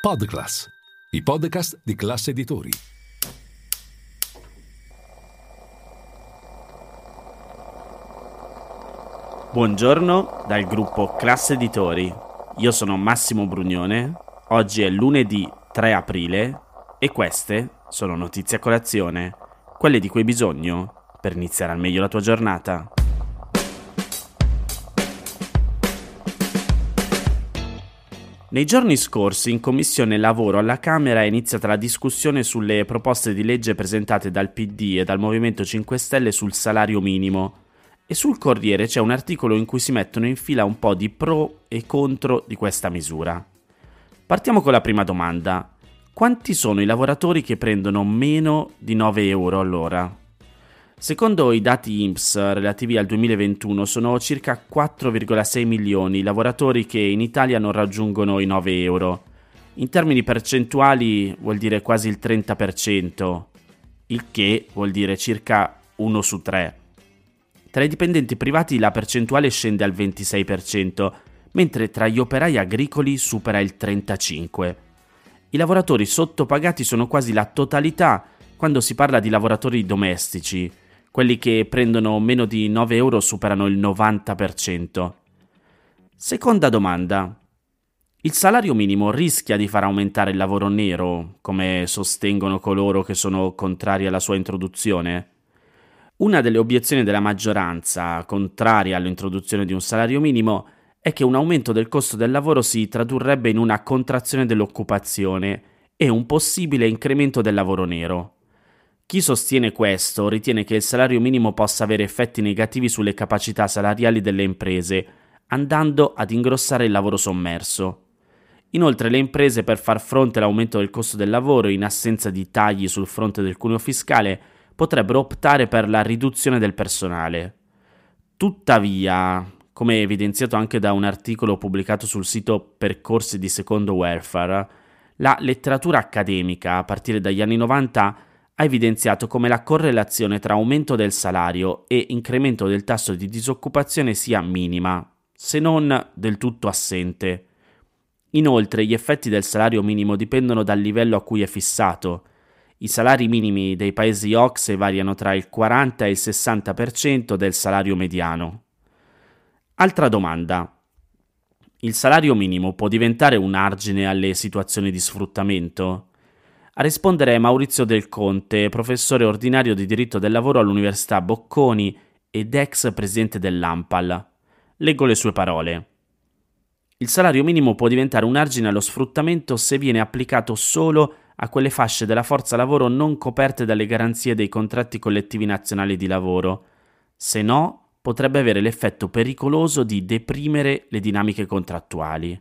Podclass, i podcast di classe editori. Buongiorno dal gruppo Classe Editori. Io sono Massimo Brugnone. Oggi è lunedì 3 aprile e queste sono notizie a colazione, quelle di cui hai bisogno per iniziare al meglio la tua giornata. Nei giorni scorsi in Commissione Lavoro alla Camera è iniziata la discussione sulle proposte di legge presentate dal PD e dal Movimento 5 Stelle sul salario minimo e sul Corriere c'è un articolo in cui si mettono in fila un po' di pro e contro di questa misura. Partiamo con la prima domanda. Quanti sono i lavoratori che prendono meno di 9 euro all'ora? Secondo i dati INPS relativi al 2021 sono circa 4,6 milioni i lavoratori che in Italia non raggiungono i 9 euro. In termini percentuali vuol dire quasi il 30%, il che vuol dire circa 1 su 3. Tra i dipendenti privati la percentuale scende al 26%, mentre tra gli operai agricoli supera il 35%. I lavoratori sottopagati sono quasi la totalità quando si parla di lavoratori domestici, quelli che prendono meno di 9 euro superano il 90%. Seconda domanda. Il salario minimo rischia di far aumentare il lavoro nero, come sostengono coloro che sono contrari alla sua introduzione? Una delle obiezioni della maggioranza contraria all'introduzione di un salario minimo è che un aumento del costo del lavoro si tradurrebbe in una contrazione dell'occupazione e un possibile incremento del lavoro nero. Chi sostiene questo ritiene che il salario minimo possa avere effetti negativi sulle capacità salariali delle imprese, andando ad ingrossare il lavoro sommerso. Inoltre le imprese per far fronte all'aumento del costo del lavoro in assenza di tagli sul fronte del cuneo fiscale potrebbero optare per la riduzione del personale. Tuttavia, come evidenziato anche da un articolo pubblicato sul sito Percorsi di Secondo Welfare, la letteratura accademica a partire dagli anni 90 ha evidenziato come la correlazione tra aumento del salario e incremento del tasso di disoccupazione sia minima, se non del tutto assente. Inoltre gli effetti del salario minimo dipendono dal livello a cui è fissato. I salari minimi dei paesi OXE variano tra il 40 e il 60% del salario mediano. Altra domanda. Il salario minimo può diventare un argine alle situazioni di sfruttamento? A rispondere è Maurizio Del Conte, professore ordinario di diritto del lavoro all'Università Bocconi ed ex presidente dell'AMPAL. Leggo le sue parole. Il salario minimo può diventare un argine allo sfruttamento se viene applicato solo a quelle fasce della forza lavoro non coperte dalle garanzie dei contratti collettivi nazionali di lavoro, se no potrebbe avere l'effetto pericoloso di deprimere le dinamiche contrattuali.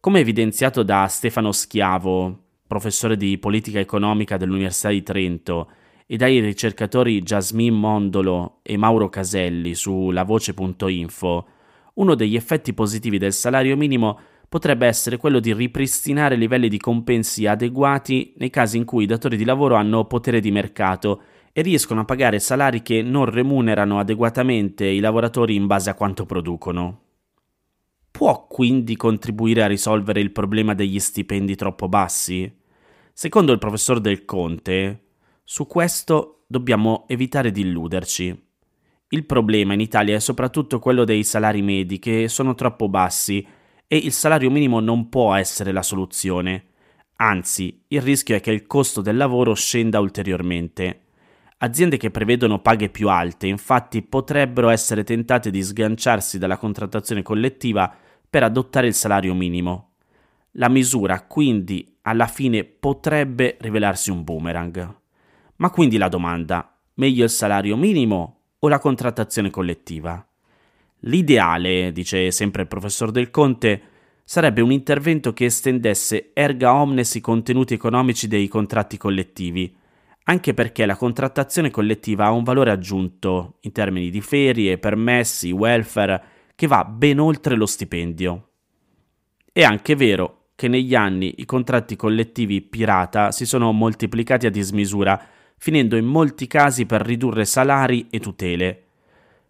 Come evidenziato da Stefano Schiavo, professore di politica economica dell'Università di Trento, e dai ricercatori Jasmine Mondolo e Mauro Caselli su lavoce.info, uno degli effetti positivi del salario minimo potrebbe essere quello di ripristinare livelli di compensi adeguati nei casi in cui i datori di lavoro hanno potere di mercato e riescono a pagare salari che non remunerano adeguatamente i lavoratori in base a quanto producono. Può quindi contribuire a risolvere il problema degli stipendi troppo bassi? Secondo il professor Del Conte, su questo dobbiamo evitare di illuderci. Il problema in Italia è soprattutto quello dei salari medi che sono troppo bassi e il salario minimo non può essere la soluzione. Anzi, il rischio è che il costo del lavoro scenda ulteriormente. Aziende che prevedono paghe più alte, infatti, potrebbero essere tentate di sganciarsi dalla contrattazione collettiva per adottare il salario minimo. La misura quindi alla fine potrebbe rivelarsi un boomerang. Ma quindi la domanda, meglio il salario minimo o la contrattazione collettiva? L'ideale, dice sempre il professor Del Conte, sarebbe un intervento che estendesse erga omnes i contenuti economici dei contratti collettivi, anche perché la contrattazione collettiva ha un valore aggiunto in termini di ferie, permessi, welfare, che va ben oltre lo stipendio. È anche vero che negli anni i contratti collettivi pirata si sono moltiplicati a dismisura, finendo in molti casi per ridurre salari e tutele.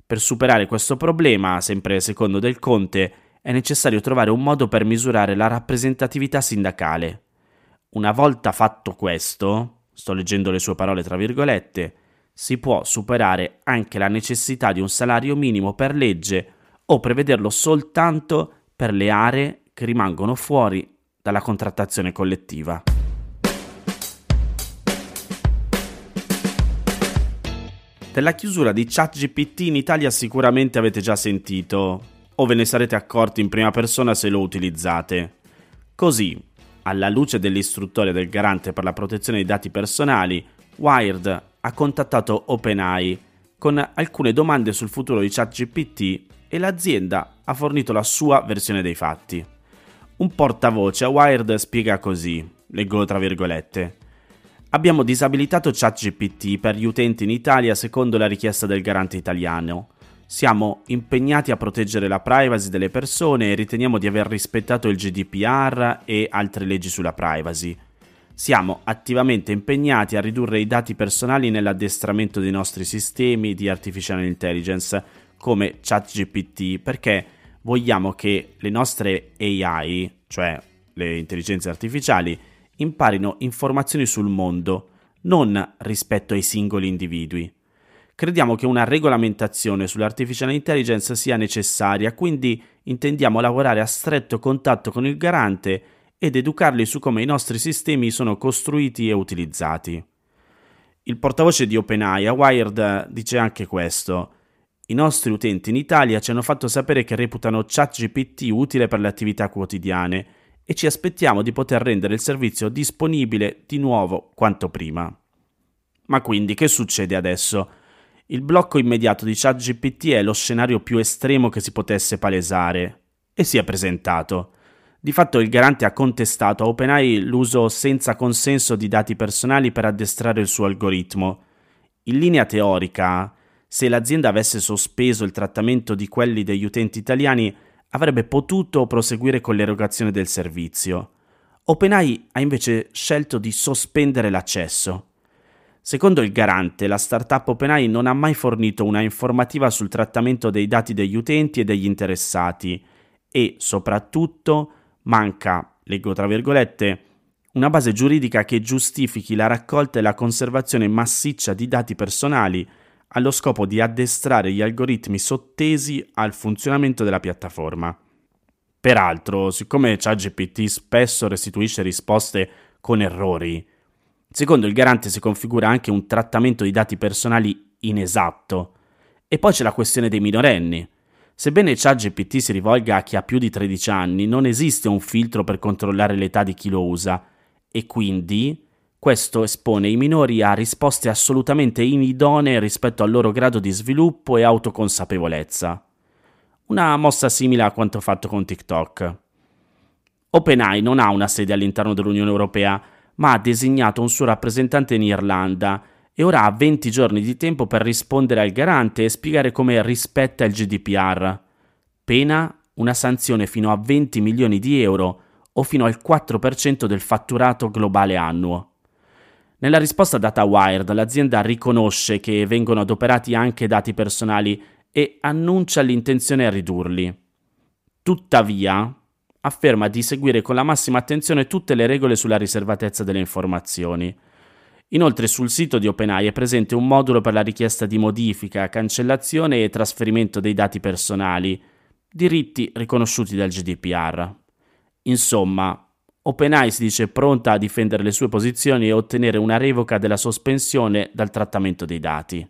Per superare questo problema, sempre secondo Del Conte, è necessario trovare un modo per misurare la rappresentatività sindacale. Una volta fatto questo, sto leggendo le sue parole tra virgolette, si può superare anche la necessità di un salario minimo per legge o prevederlo soltanto per le aree che rimangono fuori dalla contrattazione collettiva. Della chiusura di ChatGPT in Italia sicuramente avete già sentito, o ve ne sarete accorti in prima persona se lo utilizzate. Così, alla luce dell'istruttoria del garante per la protezione dei dati personali, Wired ha contattato OpenAI con alcune domande sul futuro di ChatGPT e l'azienda ha fornito la sua versione dei fatti. Un portavoce a Wired spiega così, leggo tra virgolette. Abbiamo disabilitato ChatGPT per gli utenti in Italia secondo la richiesta del garante italiano. Siamo impegnati a proteggere la privacy delle persone e riteniamo di aver rispettato il GDPR e altre leggi sulla privacy. Siamo attivamente impegnati a ridurre i dati personali nell'addestramento dei nostri sistemi di artificial intelligence come ChatGPT perché vogliamo che le nostre AI, cioè le intelligenze artificiali, imparino informazioni sul mondo, non rispetto ai singoli individui. Crediamo che una regolamentazione sull'artificial intelligence sia necessaria, quindi intendiamo lavorare a stretto contatto con il garante ed educarli su come i nostri sistemi sono costruiti e utilizzati. Il portavoce di OpenAI Wired dice anche questo. I nostri utenti in Italia ci hanno fatto sapere che reputano ChatGPT utile per le attività quotidiane e ci aspettiamo di poter rendere il servizio disponibile di nuovo quanto prima. Ma quindi che succede adesso? Il blocco immediato di ChatGPT è lo scenario più estremo che si potesse palesare e si è presentato. Di fatto il garante ha contestato a OpenAI l'uso senza consenso di dati personali per addestrare il suo algoritmo. In linea teorica, se l'azienda avesse sospeso il trattamento di quelli degli utenti italiani, avrebbe potuto proseguire con l'erogazione del servizio. OpenAI ha invece scelto di sospendere l'accesso. Secondo il garante, la startup OpenAI non ha mai fornito una informativa sul trattamento dei dati degli utenti e degli interessati e, soprattutto, manca, leggo tra virgolette, una base giuridica che giustifichi la raccolta e la conservazione massiccia di dati personali allo scopo di addestrare gli algoritmi sottesi al funzionamento della piattaforma. Peraltro, siccome ChatGPT spesso restituisce risposte con errori, secondo il garante si configura anche un trattamento di dati personali inesatto. E poi c'è la questione dei minorenni. Sebbene ChatGPT si rivolga a chi ha più di 13 anni, non esiste un filtro per controllare l'età di chi lo usa e quindi questo espone i minori a risposte assolutamente inidonee rispetto al loro grado di sviluppo e autoconsapevolezza. Una mossa simile a quanto fatto con TikTok. OpenAI non ha una sede all'interno dell'Unione Europea, ma ha designato un suo rappresentante in Irlanda e ora ha 20 giorni di tempo per rispondere al garante e spiegare come rispetta il GDPR. Pena una sanzione fino a 20 milioni di euro o fino al 4% del fatturato globale annuo. Nella risposta data a Wired, l'azienda riconosce che vengono adoperati anche dati personali e annuncia l'intenzione a ridurli. Tuttavia, afferma di seguire con la massima attenzione tutte le regole sulla riservatezza delle informazioni. Inoltre sul sito di OpenAI è presente un modulo per la richiesta di modifica, cancellazione e trasferimento dei dati personali, diritti riconosciuti dal GDPR. Insomma, OpenAI si dice pronta a difendere le sue posizioni e ottenere una revoca della sospensione dal trattamento dei dati.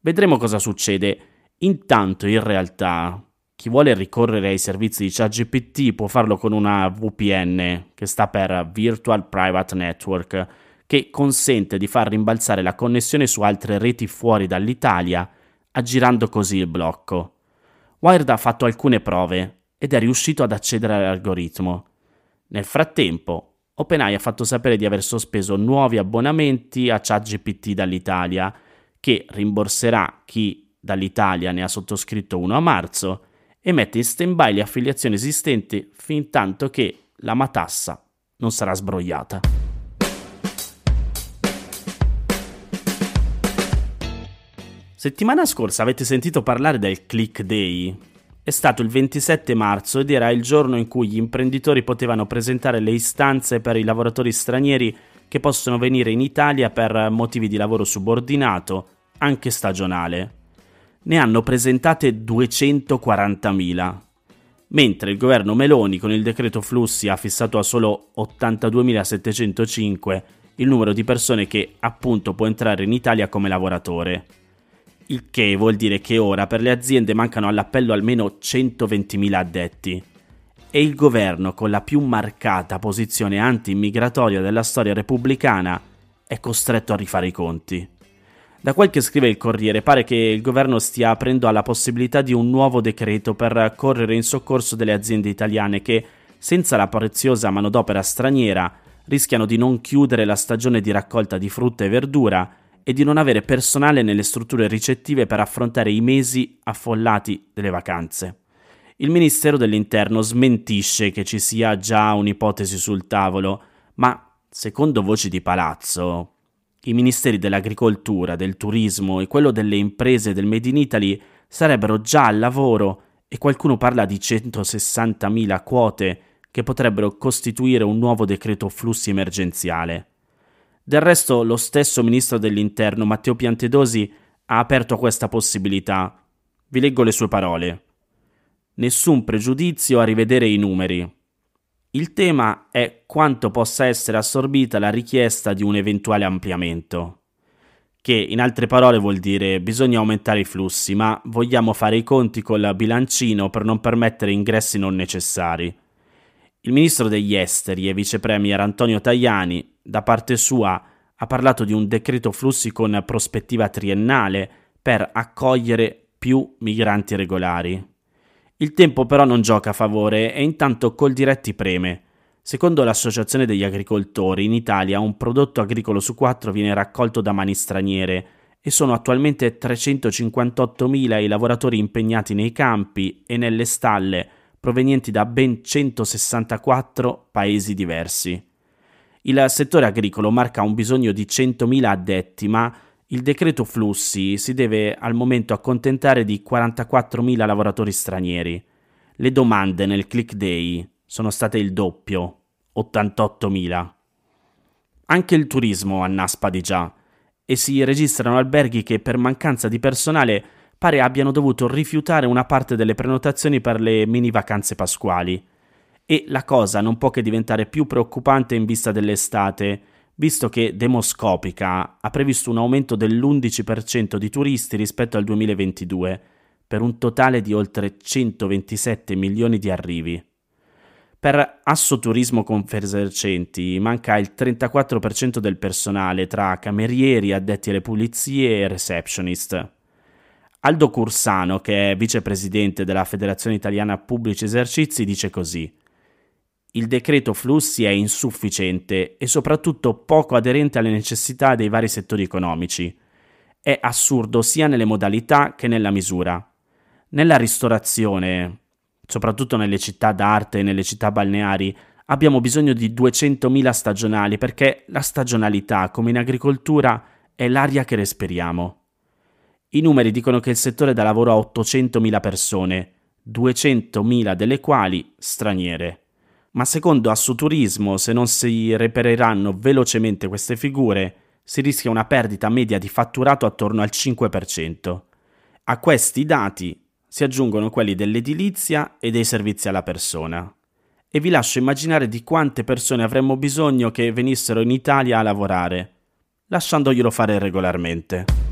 Vedremo cosa succede. Intanto, in realtà, chi vuole ricorrere ai servizi di ChatGPT può farlo con una VPN, che sta per Virtual Private Network, che consente di far rimbalzare la connessione su altre reti fuori dall'Italia, aggirando così il blocco. Wired ha fatto alcune prove ed è riuscito ad accedere all'algoritmo. Nel frattempo, OpenAI ha fatto sapere di aver sospeso nuovi abbonamenti a ChatGPT dall'Italia, che rimborserà chi dall'Italia ne ha sottoscritto uno a marzo e mette in stand-by le affiliazioni esistenti fin tanto che la matassa non sarà sbrogliata. Settimana scorsa avete sentito parlare del Click Day, È stato il 27 marzo ed era il giorno in cui gli imprenditori potevano presentare le istanze per i lavoratori stranieri che possono venire in Italia per motivi di lavoro subordinato, anche stagionale. Ne hanno presentate 240.000, mentre il governo Meloni con il decreto flussi ha fissato a solo 82.705 il numero di persone che appunto può entrare in Italia come lavoratore il che vuol dire che ora per le aziende mancano all'appello almeno 120.000 addetti. E il governo, con la più marcata posizione anti-immigratoria della storia repubblicana, è costretto a rifare i conti. Da quel che scrive il Corriere pare che il governo stia aprendo alla possibilità di un nuovo decreto per correre in soccorso delle aziende italiane che, senza la preziosa manodopera straniera, rischiano di non chiudere la stagione di raccolta di frutta e verdura e di non avere personale nelle strutture ricettive per affrontare i mesi affollati delle vacanze. Il Ministero dell'Interno smentisce che ci sia già un'ipotesi sul tavolo, ma secondo voci di palazzo, i ministeri dell'agricoltura, del turismo e quello delle imprese del Made in Italy sarebbero già al lavoro e qualcuno parla di 160.000 quote che potrebbero costituire un nuovo decreto flussi emergenziale. Del resto, lo stesso ministro dell'Interno, Matteo Piantedosi, ha aperto questa possibilità. Vi leggo le sue parole. Nessun pregiudizio a rivedere i numeri. Il tema è quanto possa essere assorbita la richiesta di un eventuale ampliamento. Che in altre parole vuol dire bisogna aumentare i flussi, ma vogliamo fare i conti col bilancino per non permettere ingressi non necessari. Il ministro degli esteri e vice premier Antonio Tajani, da parte sua, ha parlato di un decreto flussi con prospettiva triennale per accogliere più migranti regolari. Il tempo però non gioca a favore e intanto Coldiretti preme. Secondo l'Associazione degli agricoltori, in Italia un prodotto agricolo su quattro viene raccolto da mani straniere e sono attualmente 358.000 i lavoratori impegnati nei campi e nelle stalle provenienti da ben 164 paesi diversi. Il settore agricolo marca un bisogno di 100.000 addetti, ma il decreto flussi si deve al momento accontentare di 44.000 lavoratori stranieri. Le domande nel click day sono state il doppio, 88.000. Anche il turismo annaspa di già e si registrano alberghi che per mancanza di personale pare abbiano dovuto rifiutare una parte delle prenotazioni per le mini vacanze pasquali. E la cosa non può che diventare più preoccupante in vista dell'estate, visto che Demoscopica ha previsto un aumento dell'11% di turisti rispetto al 2022, per un totale di oltre 127 milioni di arrivi. Per Assoturismo Confesercenti manca il 34% del personale tra camerieri, addetti alle pulizie e receptionist. Aldo Cursano, che è vicepresidente della Federazione Italiana Pubblici Esercizi, dice così. Il decreto flussi è insufficiente e soprattutto poco aderente alle necessità dei vari settori economici. È assurdo sia nelle modalità che nella misura. Nella ristorazione, soprattutto nelle città d'arte e nelle città balneari, abbiamo bisogno di 200.000 stagionali perché la stagionalità, come in agricoltura, è l'aria che respiriamo. I numeri dicono che il settore dà lavoro a 800.000 persone, 200.000 delle quali straniere. Ma secondo Assoturismo, se non si reperiranno velocemente queste figure, si rischia una perdita media di fatturato attorno al 5%. A questi dati si aggiungono quelli dell'edilizia e dei servizi alla persona. E vi lascio immaginare di quante persone avremmo bisogno che venissero in Italia a lavorare, lasciandoglielo fare regolarmente.